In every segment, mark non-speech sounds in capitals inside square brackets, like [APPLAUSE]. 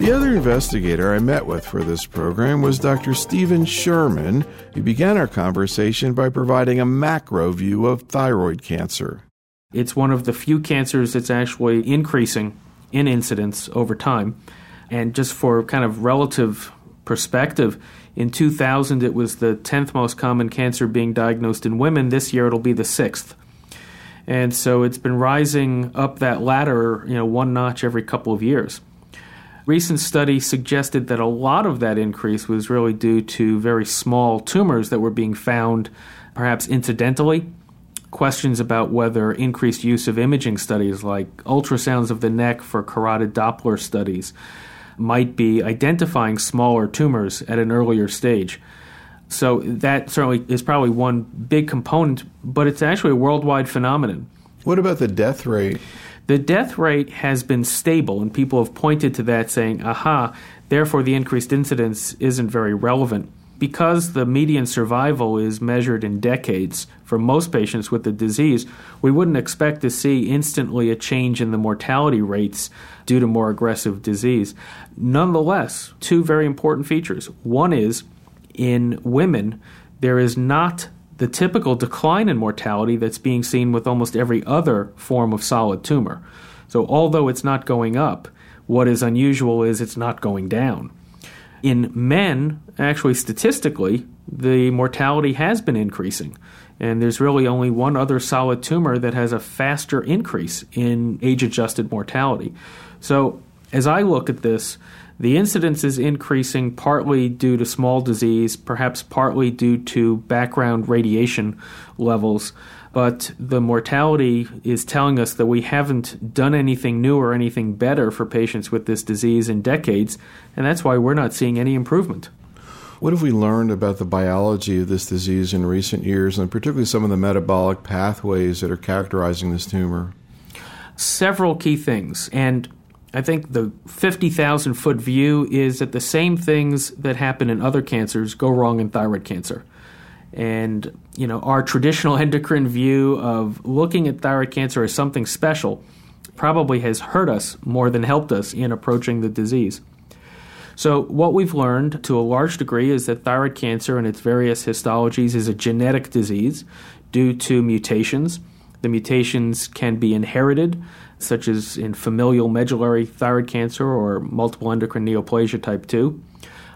The other investigator I met with for this program was Dr. Stephen Sherman, who began our conversation by providing a macro view of thyroid cancer. It's one of the few cancers that's actually increasing in incidence over time. And just for kind of relative perspective, in 2000 it was the 10th most common cancer being diagnosed in women. This year it'll be the 6th. And so it's been rising up that ladder, you know, one notch every couple of years. Recent studies suggested that a lot of that increase was really due to very small tumors that were being found, perhaps incidentally. Questions about whether increased use of imaging studies like ultrasounds of the neck for carotid Doppler studies might be identifying smaller tumors at an earlier stage. So that certainly is probably one big component, but it's actually a worldwide phenomenon. What about the death rate? The death rate has been stable, and people have pointed to that saying, aha, therefore the increased incidence isn't very relevant. Because the median survival is measured in decades for most patients with the disease, we wouldn't expect to see instantly a change in the mortality rates due to more aggressive disease. Nonetheless, two very important features. One is in women, there is not the typical decline in mortality that's being seen with almost every other form of solid tumor. So, although it's not going up, what is unusual is it's not going down. In men, actually, statistically, the mortality has been increasing. And there's really only one other solid tumor that has a faster increase in age adjusted mortality. So, as I look at this, the incidence is increasing partly due to small disease, perhaps partly due to background radiation levels, but the mortality is telling us that we haven't done anything new or anything better for patients with this disease in decades, and that's why we're not seeing any improvement. What have we learned about the biology of this disease in recent years, and particularly some of the metabolic pathways that are characterizing this tumor? Several key things, and I think the 50,000 foot view is that the same things that happen in other cancers go wrong in thyroid cancer. And, you know, our traditional [LAUGHS] endocrine view of looking at thyroid cancer as something special probably has hurt us more than helped us in approaching the disease. So, what we've learned to a large degree is that thyroid cancer and its various histologies is a genetic disease due to mutations. The mutations can be inherited such as in familial medullary thyroid cancer or multiple endocrine neoplasia type 2.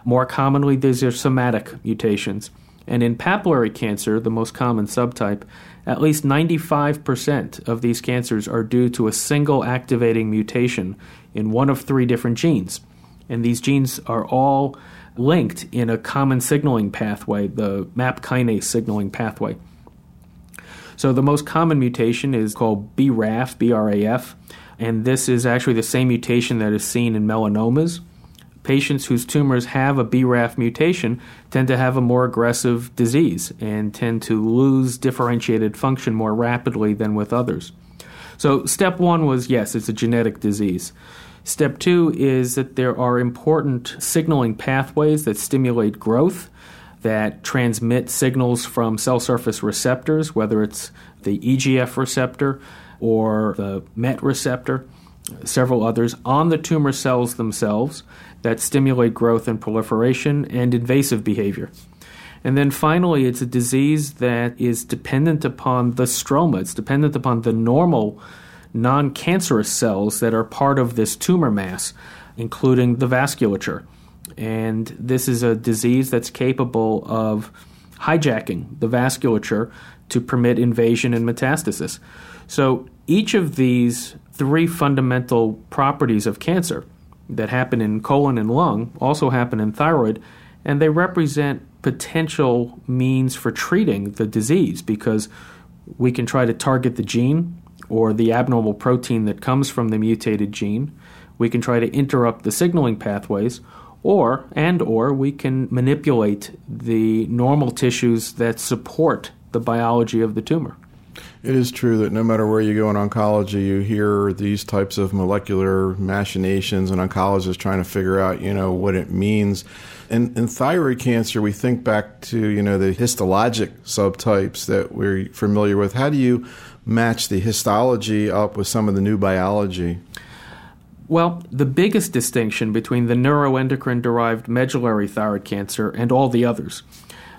More commonly, these are somatic mutations. And in papillary cancer, the most common subtype, at least 95% of these cancers are due to a single activating mutation in one of three different genes. And these genes are all linked in a common signaling pathway, the MAP kinase signaling pathway. So the most common mutation is called BRAF, BRAF, and this is actually the same mutation that is seen in melanomas. Patients whose tumors have a BRAF mutation tend to have a more aggressive disease and tend to lose differentiated function more rapidly than with others. So, step one was yes, it's a genetic disease. Step two is that there are important signaling pathways that stimulate growth that transmit signals from cell surface receptors, whether it's the EGF receptor or the MET receptor, several others, on the tumor cells themselves that stimulate growth and proliferation and invasive behavior. And then finally, it's a disease that is dependent upon the stroma, it's dependent upon the normal non cancerous cells that are part of this tumor mass, including the vasculature. And this is a disease that's capable of hijacking the vasculature to permit invasion and metastasis. So each of these three fundamental properties of cancer that happen in colon and lung also happen in thyroid, and they represent potential means for treating the disease because we can try to target the gene or the abnormal protein that comes from the mutated gene. We can try to interrupt the signaling pathways, or and or we can manipulate the normal tissues that support the biology of the tumor. It is true that no matter where you go in oncology, you hear these types of molecular machinations, and oncologists trying to figure out, you know, what it means. In, in thyroid cancer, we think back to, you know, the histologic subtypes that we're familiar with. How do you match the histology up with some of the new biology? Well, the biggest distinction between the neuroendocrine derived medullary thyroid cancer and all the others,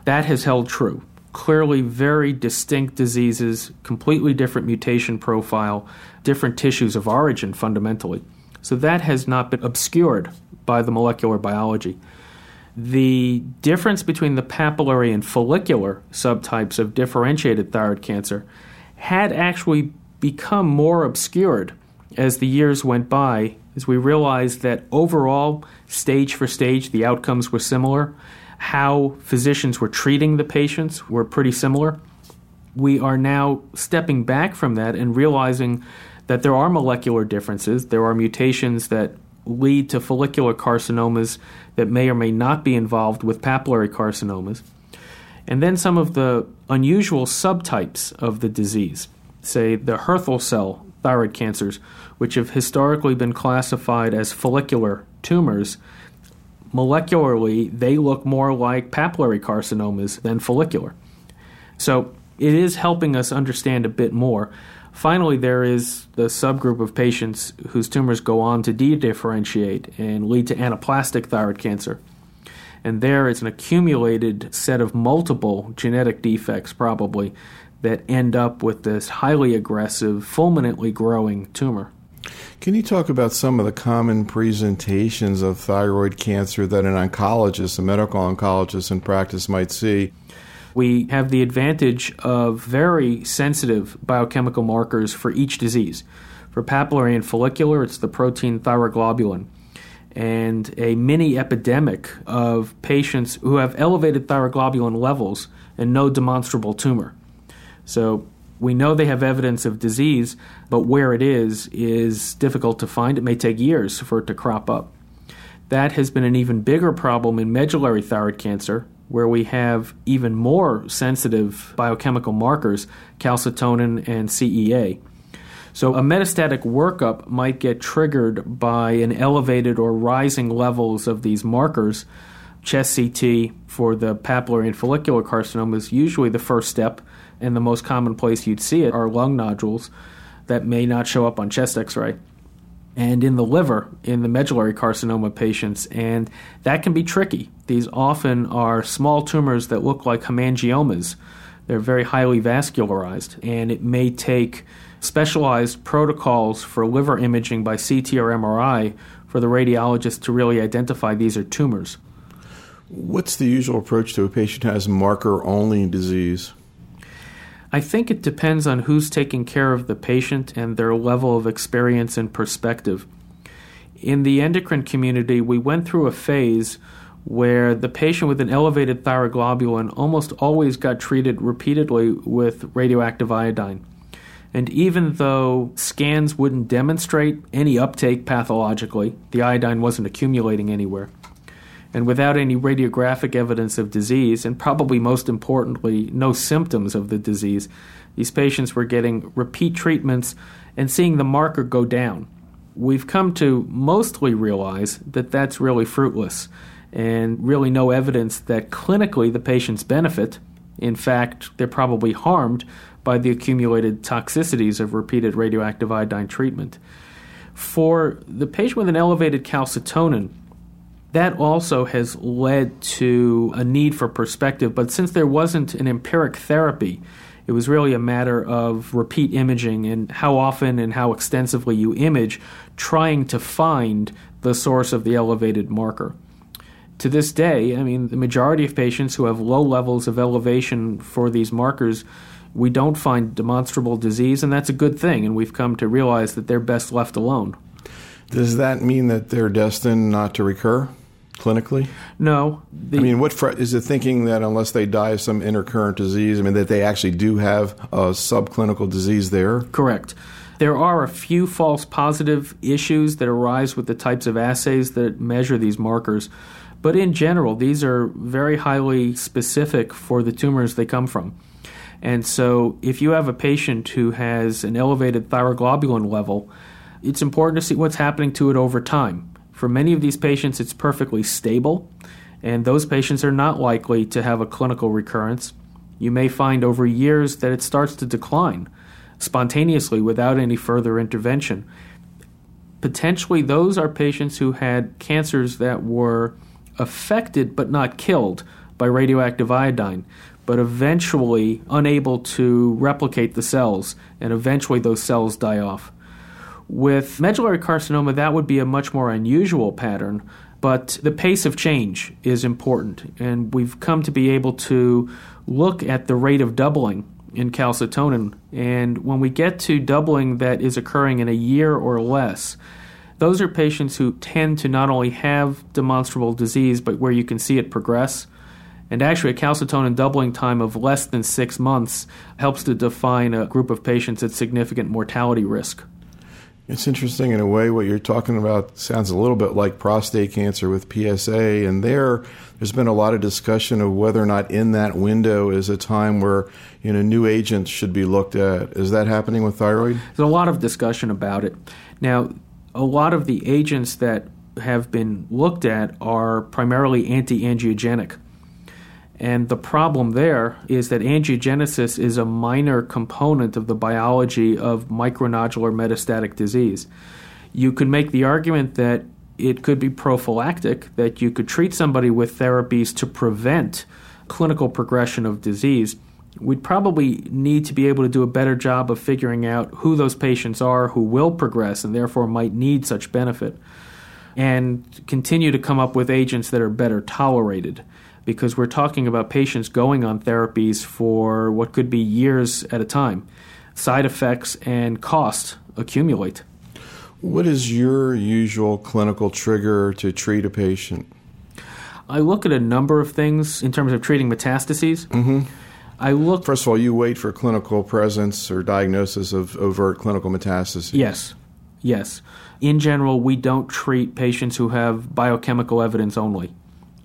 that has held true. Clearly, very distinct diseases, completely different mutation profile, different tissues of origin fundamentally. So that has not been obscured by the molecular biology. The difference between the papillary and follicular subtypes of differentiated thyroid cancer had actually become more obscured as the years went by, as we realized that overall, stage for stage, the outcomes were similar. How physicians were treating the patients were pretty similar. We are now stepping back from that and realizing that there are molecular differences. There are mutations that lead to follicular carcinomas that may or may not be involved with papillary carcinomas. And then some of the unusual subtypes of the disease, say the Hürthle cell thyroid cancers, which have historically been classified as follicular tumors. Molecularly, they look more like papillary carcinomas than follicular. So it is helping us understand a bit more. Finally, there is the subgroup of patients whose tumors go on to de differentiate and lead to anaplastic thyroid cancer. And there is an accumulated set of multiple genetic defects, probably, that end up with this highly aggressive, fulminantly growing tumor. Can you talk about some of the common presentations of thyroid cancer that an oncologist, a medical oncologist in practice, might see? we have the advantage of very sensitive biochemical markers for each disease. For papillary and follicular, it's the protein thyroglobulin. And a mini epidemic of patients who have elevated thyroglobulin levels and no demonstrable tumor. So we know they have evidence of disease, but where it is is difficult to find. It may take years for it to crop up. That has been an even bigger problem in medullary thyroid cancer, where we have even more sensitive biochemical markers, calcitonin and CEA. So, a metastatic workup might get triggered by an elevated or rising levels of these markers. Chest CT for the papillary and follicular carcinoma is usually the first step, and the most common place you'd see it are lung nodules that may not show up on chest x ray and in the liver in the medullary carcinoma patients, and that can be tricky. These often are small tumors that look like hemangiomas. They're very highly vascularized, and it may take specialized protocols for liver imaging by CT or MRI for the radiologist to really identify these are tumors. What's the usual approach to a patient who has marker only disease? I think it depends on who's taking care of the patient and their level of experience and perspective. In the endocrine community, we went through a phase where the patient with an elevated thyroglobulin almost always got treated repeatedly with radioactive iodine. And even though scans wouldn't demonstrate any uptake pathologically, the iodine wasn't accumulating anywhere and without any radiographic evidence of disease, and probably most importantly, no symptoms of the disease, these patients were getting repeat treatments and seeing the marker go down. We've come to mostly realize that that's really fruitless and really no evidence that clinically the patients benefit. In fact, they're probably harmed by the accumulated toxicities of repeated radioactive iodine treatment. For the patient with an elevated calcitonin, that also has led to a need for perspective. But since there wasn't an empiric therapy, it was really a matter of repeat imaging and how often and how extensively you image, trying to find the source of the elevated marker. To this day, I mean, the majority of patients who have low levels of elevation for these markers, we don't find demonstrable disease, and that's a good thing, and we've come to realize that they're best left alone. Does that mean that they're destined not to recur? Clinically? No. The, I mean, what fr- is it thinking that unless they die of some intercurrent disease, I mean, that they actually do have a subclinical disease there? Correct. There are a few false positive issues that arise with the types of assays that measure these markers. But in general, these are very highly specific for the tumors they come from. And so, if you have a patient who has an elevated thyroglobulin level, it's important to see what's happening to it over time. For many of these patients, it's perfectly stable, and those patients are not likely to have a clinical recurrence. You may find over years that it starts to decline spontaneously without any further intervention. potentially those are patients who had cancers that were affected but not killed by radioactive iodine, but eventually unable to replicate the cells, and eventually those cells die off. With medullary carcinoma, that would be a much more unusual pattern, but the pace of change is important, and we've come to be able to look at the rate of doubling in calcitonin. And when we get to doubling that is occurring in a year or less, those are patients who tend to not only have demonstrable disease, but where you can see it progress. And actually, a calcitonin doubling time of less than six months helps to define a group of patients at significant mortality risk. It's interesting in a way. What you're talking about sounds a little bit like prostate cancer with PSA, and there, there's been a lot of discussion of whether or not in that window is a time where you know new agents should be looked at. Is that happening with thyroid? There's a lot of discussion about it. Now, a lot of the agents that have been looked at are primarily anti-angiogenic. And the problem there is that angiogenesis is a minor component of the biology of micronodular metastatic disease. You could make the argument that it could be prophylactic, that you could treat somebody with therapies to prevent clinical progression of disease. We'd probably need to be able to do a better job of figuring out who those patients are who will progress and therefore might need such benefit, and continue to come up with agents that are better tolerated because we're talking about patients going on therapies for what could be years at a time. Side effects and cost accumulate. What is your usual clinical trigger to treat a patient? I look at a number of things in terms of treating metastases. Mm-hmm. I look. First of all, you wait for clinical presence or diagnosis of overt clinical metastases. Yes, yes. In general, we don't treat patients who have biochemical evidence only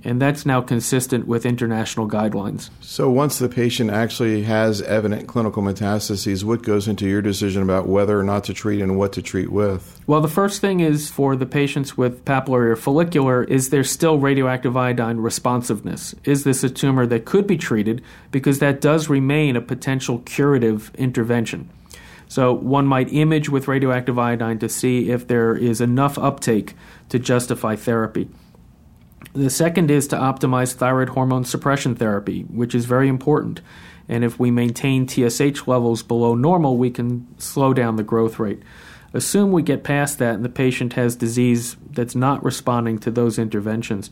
and that's now consistent with international guidelines. So, once the patient actually has evident clinical metastases, what goes into your decision about whether or not to treat and what to treat with? Well, the first thing is for the patients with papillary or follicular is there still radioactive iodine responsiveness? Is this a tumor that could be treated? Because that does remain a potential curative intervention. So, one might image with radioactive iodine to see if there is enough uptake to justify therapy. The second is to optimize thyroid hormone suppression therapy, which is very important. And if we maintain TSH levels below normal, we can slow down the growth rate. Assume we get past that and the patient has disease that's not responding to those interventions.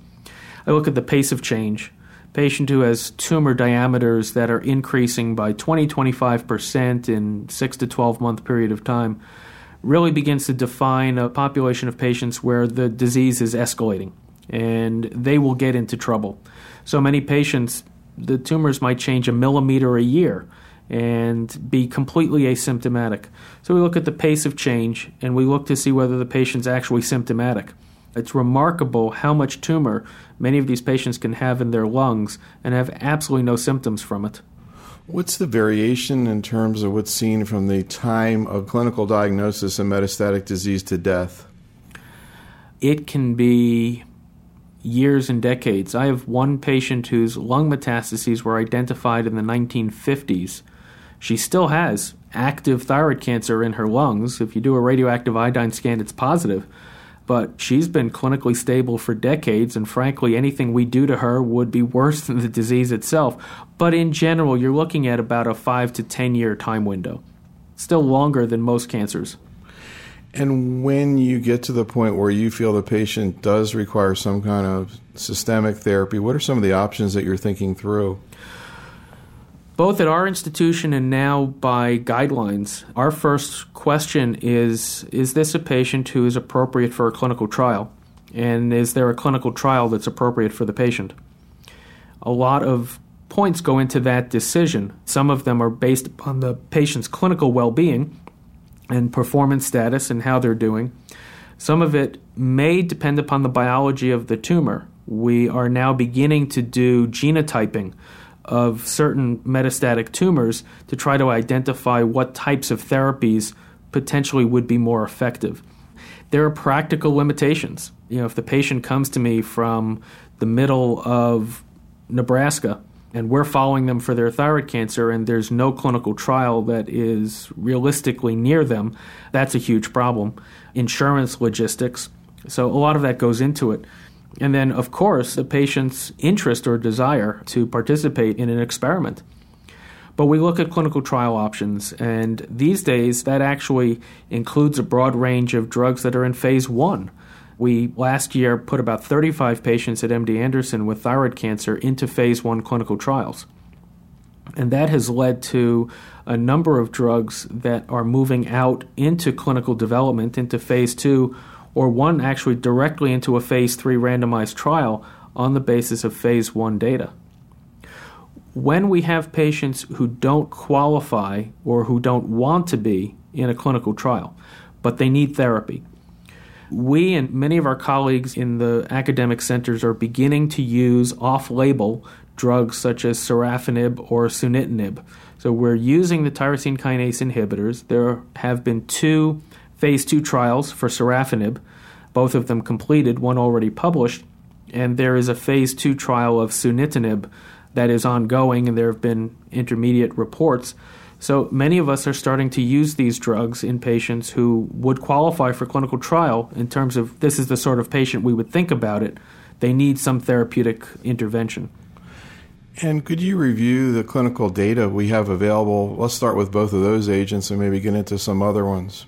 I look at the pace of change. Patient who has tumor diameters that are increasing by 20 25% in 6 to 12 month period of time really begins to define a population of patients where the disease is escalating and they will get into trouble. So many patients, the tumors might change a millimeter a year and be completely asymptomatic. So we look at the pace of change and we look to see whether the patient's actually symptomatic. It's remarkable how much tumor many of these patients can have in their lungs and have absolutely no symptoms from it. What's the variation in terms of what's seen from the time of clinical diagnosis of metastatic disease to death? It can be years and decades. I have one patient whose lung metastases were identified in the 1950s. She still has active thyroid cancer in her lungs. If you do a radioactive iodine scan, it's positive. But she's been clinically stable for decades, and frankly, anything we do to her would be worse [LAUGHS] than the disease itself. But in general, you're looking at about a five to 10 year time window. Still longer than most cancers. And when you get to the point where you feel the patient does require some kind of systemic therapy, what are some of the options that you're thinking through? Both at our institution and now by guidelines, our first question is Is this a patient who is appropriate for a clinical trial? And is there a clinical trial that's appropriate for the patient? A lot of points go into that decision. Some of them are based upon the patient's clinical well being, and performance status and how they're doing. Some of it may depend upon the biology of the tumor. We are now beginning to do genotyping of certain metastatic tumors to try to identify what types of therapies potentially would be more effective. There are practical limitations. You know, if the patient comes to me from the middle of Nebraska and we're following them for their thyroid cancer, and there's no clinical trial that is realistically near them, that's a huge problem. Insurance logistics. So, a lot of that goes into it. And then, of course, the patient's interest or desire to participate in an experiment. But we look at clinical trial options, and these days that actually includes a broad range of drugs that are in phase one. We last year put about 35 patients at MD Anderson with thyroid cancer into phase one clinical trials. And that has led to a number of drugs that are moving out into clinical development, into phase two, or one actually directly into a phase three randomized trial on the basis of phase one data. When we have patients who don't qualify or who don't want to be in a clinical trial, but they need therapy, we and many of our colleagues in the academic centers are beginning to use off label drugs such as sorafenib or sunitinib. So we're using the tyrosine kinase inhibitors. There have been two phase two trials for sorafenib, both of them completed, one already published, and there is a phase two trial of sunitinib that is ongoing, and there have been intermediate reports. So many of us are starting to use these drugs in patients who would qualify for clinical trial in terms of this is the sort of patient we would think about it. They need some therapeutic intervention. And could you review the clinical data we have available? Let's start with both of those agents and maybe get into some other ones.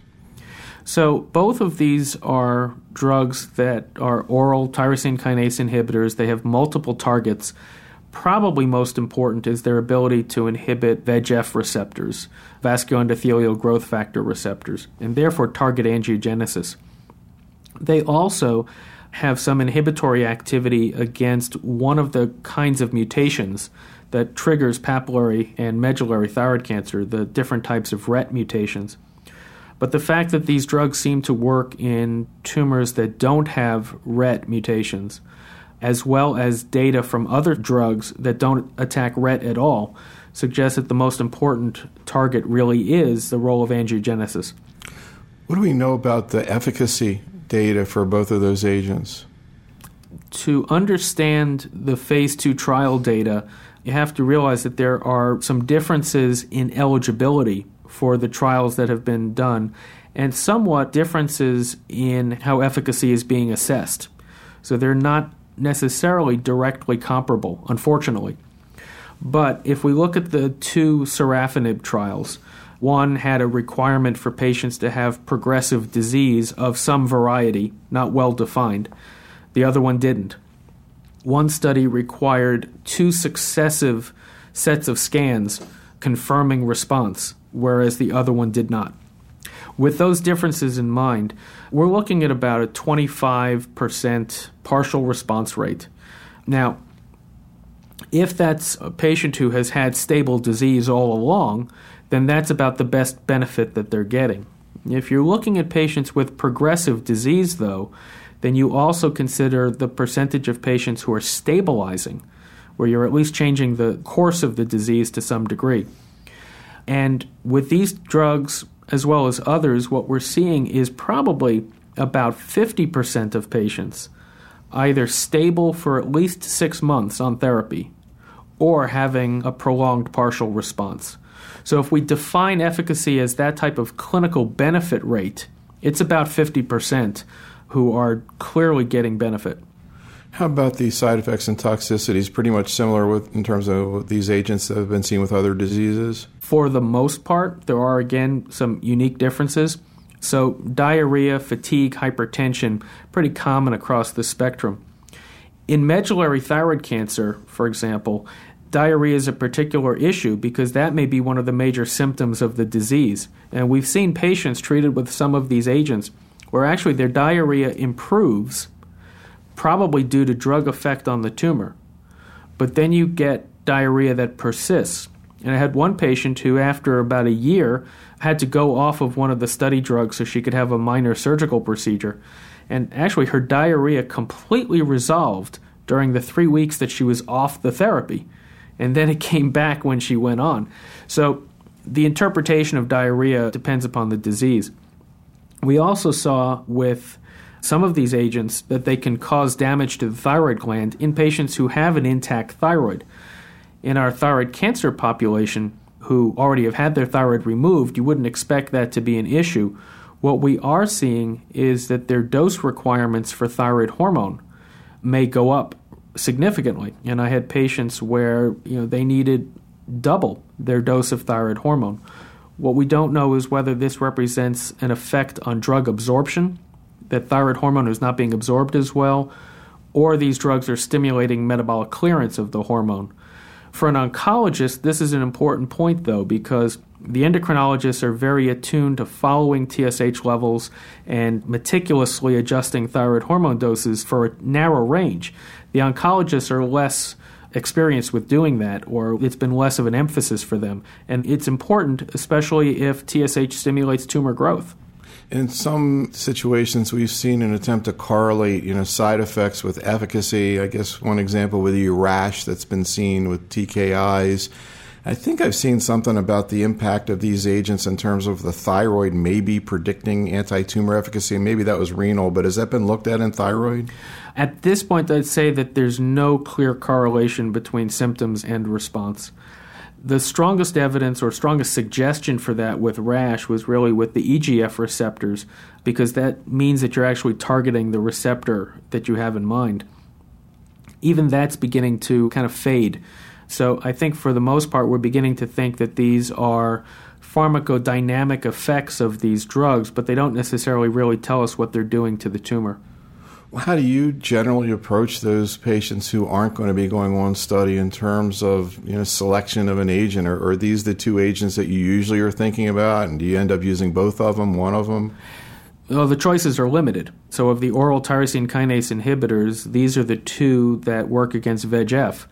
So, both of these are drugs that are oral tyrosine kinase inhibitors. They have multiple targets probably most important is their ability to inhibit VEGF receptors, vascular endothelial growth factor receptors, and therefore target angiogenesis. They also have some inhibitory activity against one of the kinds of mutations that triggers papillary and medullary thyroid cancer, the different types of RET mutations. But the fact that these drugs seem to work in tumors that don't have RET mutations as well as data from other drugs that don't attack RET at all, suggests that the most important target really is the role of angiogenesis. What do we know about the efficacy data for both of those agents? To understand the phase two trial data, you have to realize that there are some differences in eligibility for the trials that have been done and somewhat differences in how efficacy is being assessed. So they're not necessarily directly comparable, unfortunately. But if we look at the two sorafenib trials, one had a requirement for patients to have progressive disease of some variety, not well defined. The other one didn't. One study required two successive sets of scans confirming response, whereas the other one did not. With those differences in mind, we're looking at about a 25% partial response rate. Now, if that's a patient who has had stable disease all along, then that's about the best benefit that they're getting. If you're looking at patients with progressive disease, though, then you also consider the percentage of patients who are stabilizing, where you're at least changing the course of the disease to some degree. And with these drugs, as well as others, what we're seeing is probably about 50% of patients either stable for at least six months on therapy or having a prolonged partial response. So, if we define efficacy as that type of clinical benefit rate, it's about 50% who are clearly getting benefit. How about the side effects and toxicities? Pretty much similar with in terms of these agents that have been seen with other diseases. For the most part, there are again some unique differences. So diarrhea, fatigue, hypertension, pretty common across the spectrum. In medullary thyroid cancer, for example, diarrhea is a particular issue because that may be one of the major symptoms of the disease. And we've seen patients treated with some of these agents where actually their diarrhea improves probably due to drug effect on the tumor. But then you get diarrhea that persists. And I had one patient who, after about a year, had to go off of one of the study drugs so she could have a minor surgical procedure. And actually, her diarrhea completely resolved during the three weeks that she was off the therapy. And then it came back when she went on. So the interpretation of diarrhea depends upon the disease. We also saw with some of these agents that they can cause damage to the thyroid gland in patients who have an intact thyroid. In our thyroid cancer population, who already have had their thyroid removed, you wouldn't expect that to be an issue. What we are seeing is that their dose requirements for thyroid hormone may go up significantly. And I had patients where you know they needed double their dose of thyroid hormone. What we don't know is whether this represents an effect on drug absorption, that thyroid hormone is not being absorbed as well, or these drugs are stimulating metabolic clearance of the hormone. For an oncologist, this is an important point, though, because the endocrinologists are very attuned to following TSH levels and meticulously adjusting thyroid hormone doses for a narrow range. The oncologists are less experienced with doing that, or it's been less of an emphasis for them. And it's important, especially if TSH stimulates tumor growth. In some situations, we've seen an attempt to correlate, you know, side effects with efficacy. I guess one example would be rash that's been seen with TKIs. I think I've seen something about the impact of these agents in terms of the thyroid maybe predicting anti-tumor efficacy. Maybe that was renal, but has that been looked at in thyroid? At this point, I'd say that there's no clear correlation between symptoms and response. The strongest evidence or strongest suggestion for that with rash was really with the EGF receptors, because that means that you're actually targeting the receptor that you have in mind. Even that's beginning to kind of fade. So I think for the most part, we're beginning to think that these are pharmacodynamic effects of these drugs, but they don't necessarily really tell us what they're doing to the tumor. How do you generally approach those patients who aren't going to be going on study in terms of you know selection of an agent? Or are these the two agents that you usually are thinking about, and do you end up using both of them, one of them? Well, the choices are limited. So, of the oral tyrosine kinase inhibitors, these are the two that work against VEGF.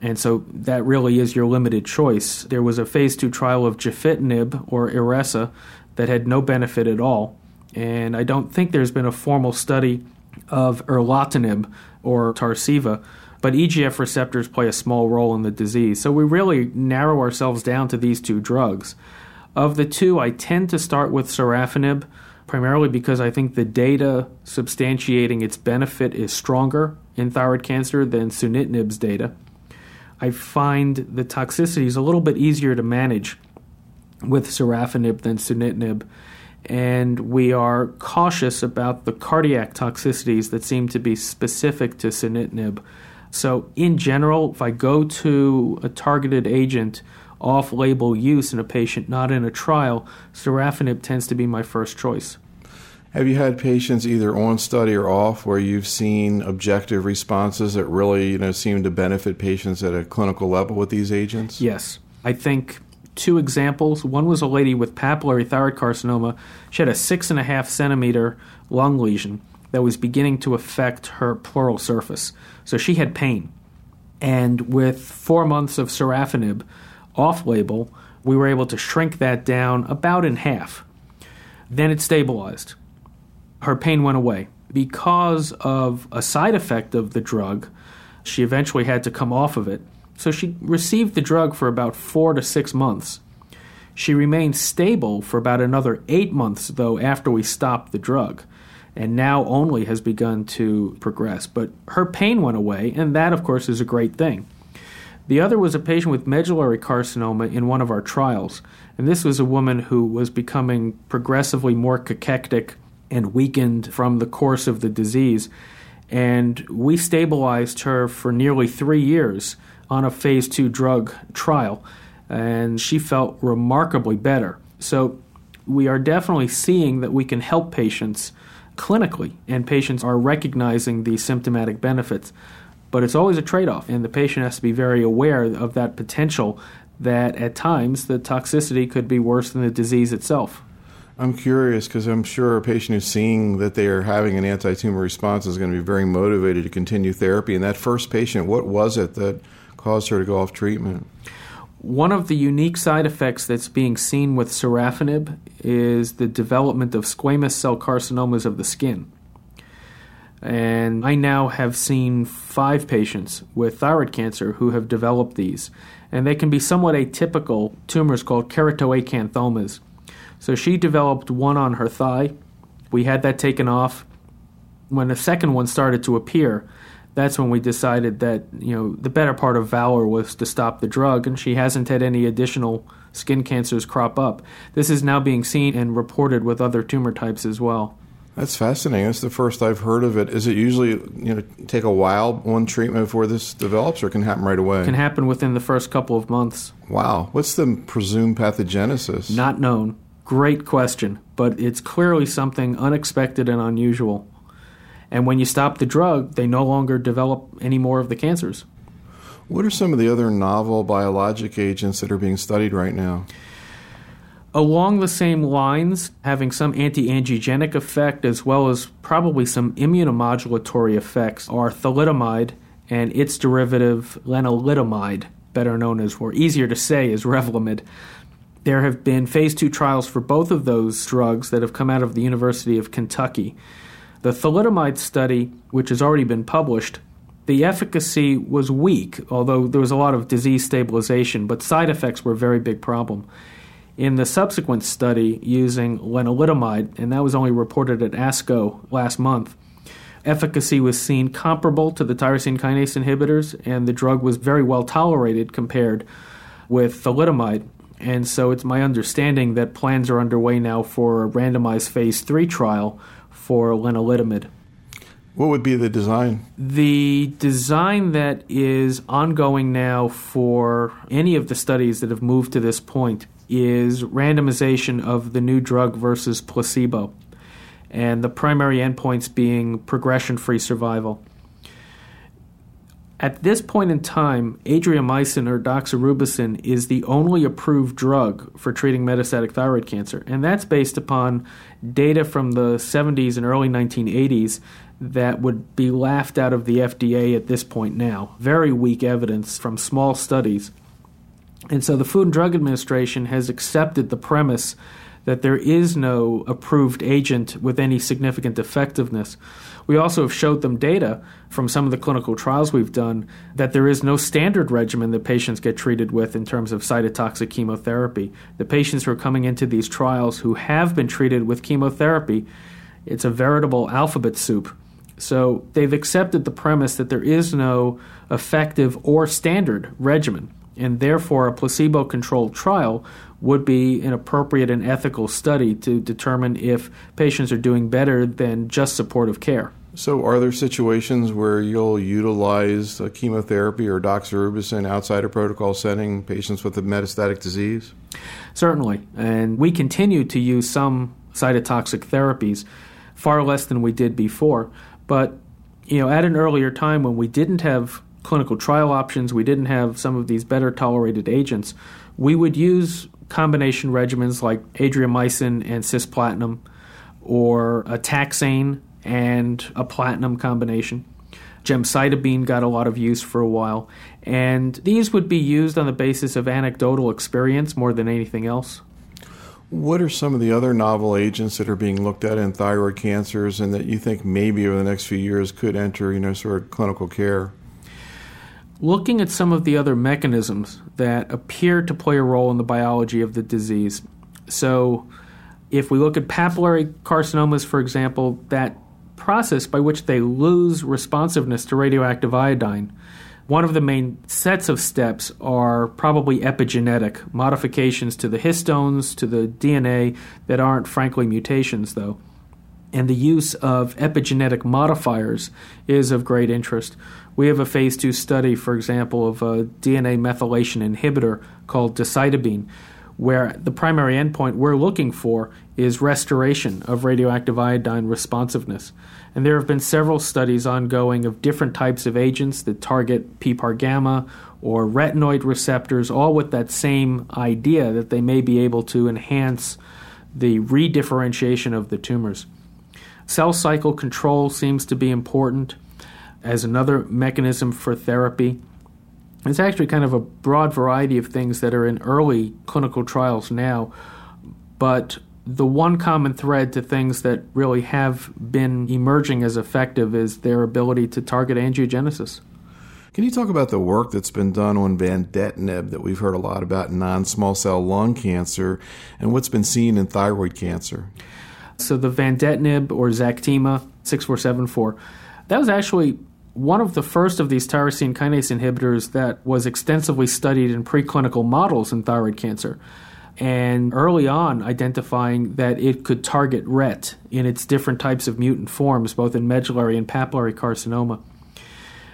And so that really is your limited choice. There was a phase two trial of gefitinib or Iressa that had no benefit at all. And I don't think there's been a formal study of erlotinib or Tarceva, but EGF receptors play a small role in the disease. So we really narrow ourselves down to these two drugs. Of the two, I tend to start with sorafenib, primarily because I think the data substantiating its benefit is stronger in thyroid cancer than sunitinib's data. I find the toxicity is a little bit easier to manage with sorafenib than sunitinib and we are cautious about the cardiac toxicities that seem to be specific to sunitinib. So, in general, if I go to a targeted agent off label use in a patient, not in a trial, sorafenib tends to be my first choice. Have you had patients either on study or off where you've seen objective responses that really you know, seem to benefit patients at a clinical level with these agents? Yes. I think two examples. One was a lady with papillary thyroid carcinoma. She had a six and a half centimeter lung lesion that was beginning to affect her pleural surface. So she had pain. And with four months of sorafenib off label, we were able to shrink that down about in half. Then it stabilized. Her pain went away. Because of a side effect of the drug, she eventually had to come off of it so she received the drug for about four to six months. She remained stable for about another eight months, though, after we stopped the drug, and now only has begun to progress. But her pain went away, and that, of course, is a great thing. The other was a patient with medullary carcinoma in one of our trials, and this was a woman who was becoming progressively more cachectic and weakened from the course of the disease. And we stabilized her for nearly three years on a phase two drug trial, and she felt remarkably better. So we are definitely seeing that we can help patients clinically, and patients are recognizing the symptomatic benefits. But it's always a trade off, and the patient has to be very aware of that potential that at times the toxicity could be worse than the disease itself. I'm curious because I'm sure a patient who's seeing that they are having an anti tumor response is going to be very motivated to continue therapy. And that first patient, what was it that caused her to go off treatment. One of the unique side effects that's being seen with sorafenib is the development of squamous cell carcinomas of the skin. And I now have seen five patients with thyroid cancer who have developed these. And they can be somewhat atypical tumors called keratoacanthomas. So she developed one on her thigh. We had that taken off. When a second one started to appear, that's when we decided that you know the better part of valor was to stop the drug, and she hasn't had any additional skin cancers crop up. This is now being seen and reported with other tumor types as well. That's fascinating. That's the first I've heard of it. Is it usually you know take a while one treatment before this develops, or can happen right away? Can happen within the first couple of months. Wow. What's the presumed pathogenesis? Not known. Great question, but it's clearly something unexpected and unusual. And when you stop the drug, they no longer develop any more of the cancers. What are some of the other novel biologic agents that are being studied right now? Along the same lines, having some anti angiogenic effect as well as probably some immunomodulatory effects are thalidomide and its derivative lenalidomide, better known as, or easier to say, as Revlimid. There have been phase two trials for both of those drugs that have come out of the University of Kentucky. The thalidomide study, which has already been published, the efficacy was weak, although there was a lot of disease stabilization, but side effects were a very big problem. In the subsequent study using lenalidomide, and that was only reported at ASCO last month, efficacy was seen comparable to the tyrosine kinase inhibitors, and the drug was very well tolerated compared with thalidomide. And so it's my understanding that plans are underway now for a randomized phase three trial for lenalidomide. What would be the design? The design that is ongoing now for any of the studies that have moved to this point is randomization of the new drug versus placebo, and the primary endpoints being progression free survival. At this point in time, adriamycin or doxorubicin is the only approved drug for treating metastatic thyroid cancer, and that's based upon data from the 70s and early 1980s that would be laughed out of the FDA at this point now. Very weak evidence from small studies and so the Food and Drug Administration has accepted the premise that there is no approved agent with any significant effectiveness. We also have showed them data from some of the clinical trials we've done that there is no standard regimen that patients get treated with in terms of cytotoxic chemotherapy. The patients who are coming into these trials who have been treated with chemotherapy, it's a veritable alphabet soup. So they've accepted the premise that there is no effective or standard regimen and therefore a placebo controlled trial would be an appropriate and ethical study to determine if patients are doing better than just supportive care. So, are there situations where you'll utilize chemotherapy or doxorubicin outside a protocol setting patients with a metastatic disease? Certainly, and we continue to use some cytotoxic therapies, far less than we did before. But you know, at an earlier time when we didn't have clinical trial options, we didn't have some of these better tolerated agents, we would use combination regimens like adriamycin and cisplatin or a taxane and a platinum combination. Gemcitabine got a lot of use for a while, and these would be used on the basis of anecdotal experience more than anything else. What are some of the other novel agents that are being looked at in thyroid cancers and that you think maybe over the next few years could enter, you know, sort of clinical care? Looking at some of the other mechanisms that appear to play a role in the biology of the disease. So, if we look at papillary carcinomas, for example, that process by which they lose responsiveness to radioactive iodine, one of the main sets of steps are probably epigenetic modifications to the histones, to the DNA that aren't, frankly, mutations, though. And the use of epigenetic modifiers is of great interest. We have a phase two study, for example, of a DNA methylation inhibitor called decitabine, where the primary endpoint we're looking for is restoration of radioactive iodine responsiveness. And there have been several studies ongoing of different types of agents that target PPAR gamma or retinoid receptors, all with that same idea that they may be able to enhance the redifferentiation of the tumors. Cell cycle control seems to be important as another mechanism for therapy. It's actually kind of a broad variety of things that are in early clinical trials now, but the one common thread to things that really have been emerging as effective is their ability to target angiogenesis. Can you talk about the work that's been done on vandetanib that we've heard a lot about in non small cell lung cancer and what's been seen in thyroid cancer? So, the vandetanib or Zactima 6474, that was actually one of the first of these tyrosine kinase inhibitors that was extensively studied in preclinical models in thyroid cancer. And early on, identifying that it could target RET in its different types of mutant forms, both in medullary and papillary carcinoma.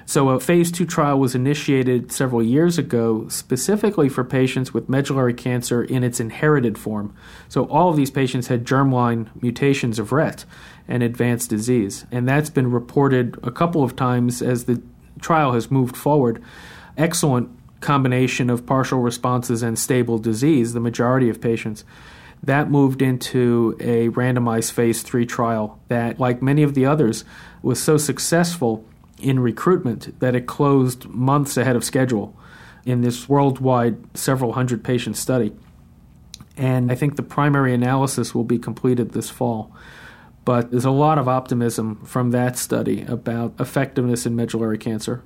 So, a phase two trial was initiated several years ago specifically for patients with medullary cancer in its inherited form. So, all of these patients had germline mutations of RET and advanced disease. And that's been reported a couple of times as the trial has moved forward. Excellent combination of partial responses and stable disease, the majority of patients. That moved into a randomized phase three trial that, like many of the others, was so successful in recruitment that it closed months ahead of schedule in this worldwide several hundred patient study. And I think the primary analysis will be completed this fall. But there's a lot of optimism from that study about effectiveness in medullary cancer.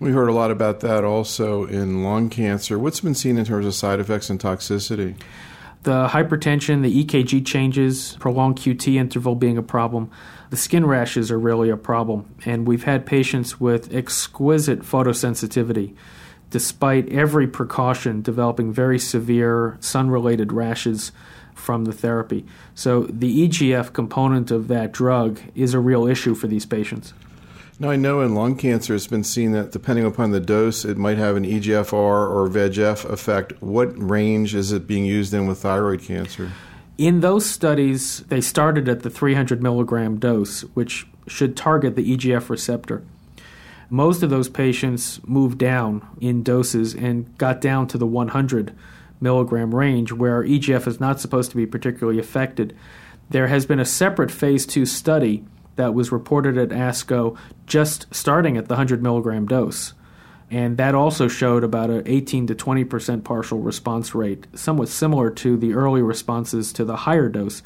We heard a lot about that also in lung cancer. What's been seen in terms of side effects and toxicity? The hypertension, the EKG changes, prolonged QT interval being a problem. The skin rashes are really a problem. And we've had patients with exquisite photosensitivity, despite every precaution, developing very severe sun related rashes from the therapy. So the EGF component of that drug is a real issue for these patients. Now, I know in lung cancer it's been seen that depending upon the dose, it might have an EGFR or VEGF effect. What range is it being used in with thyroid cancer? In those studies, they started at the 300 milligram dose, which should target the EGF receptor. Most of those patients moved down in doses and got down to the 100 milligram range, where EGF is not supposed to be particularly affected. There has been a separate phase 2 study that was reported at ASCO just starting at the 100 milligram dose. And that also showed about an 18 to 20 percent partial response rate, somewhat similar to the early responses to the higher dose.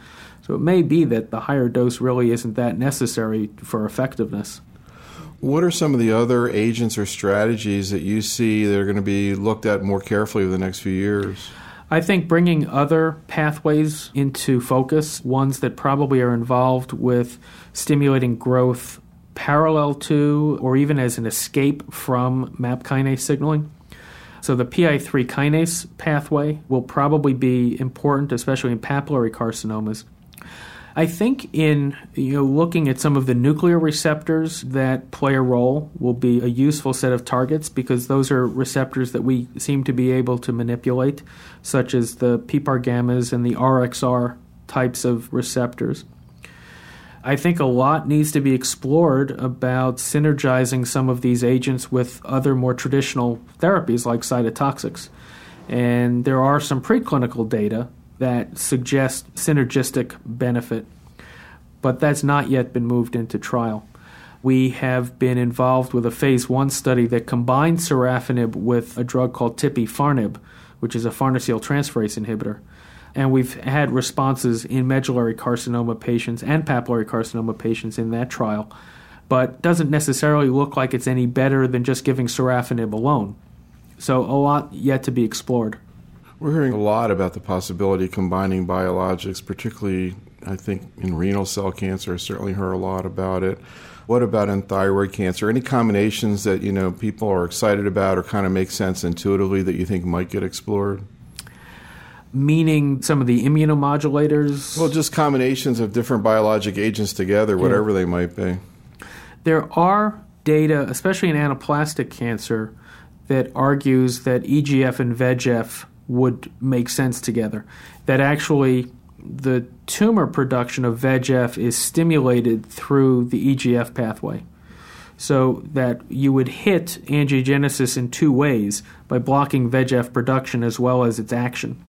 So it may be that the higher dose really isn't that necessary for effectiveness. What are some of the other agents or strategies that you see that are going to be looked at more carefully over the next few years? I think bringing other pathways into focus, ones that probably are involved with stimulating growth parallel to or even as an escape from MAP kinase signaling. So the PI3 kinase pathway will probably be important, especially in papillary carcinomas. I think in you know looking at some of the nuclear receptors that play a role will be a useful set of targets because those are receptors that we seem to be able to manipulate, such as the PPAR gammas and the RXR types of receptors. I think a lot needs to be explored about synergizing some of these agents with other more traditional therapies like cytotoxics. And there are some preclinical data that suggest synergistic benefit, but that's not yet been moved into trial. We have been involved with a phase one study that combined sorafenib with a drug called tipifarnib, which is a farnesyl transferase inhibitor. And we've had responses in medullary carcinoma patients and papillary carcinoma patients in that trial, but doesn't necessarily look like it's any better than just giving sorafenib alone. So, a lot yet to be explored. We're hearing a lot about the possibility of combining biologics, particularly, I think, in renal cell cancer. I certainly heard a lot about it. What about in thyroid cancer? Any combinations that you know people are excited about or kind of make sense intuitively that you think might get explored? Meaning some of the immunomodulators? Well, just combinations of different biologic agents together, whatever yeah. they might be. There are data, especially in anaplastic cancer, that argues that EGF and VEGF would make sense together. That actually the tumor production of VEGF is stimulated through the EGF pathway. So that you would hit angiogenesis in two ways by blocking VEGF production as well as its action.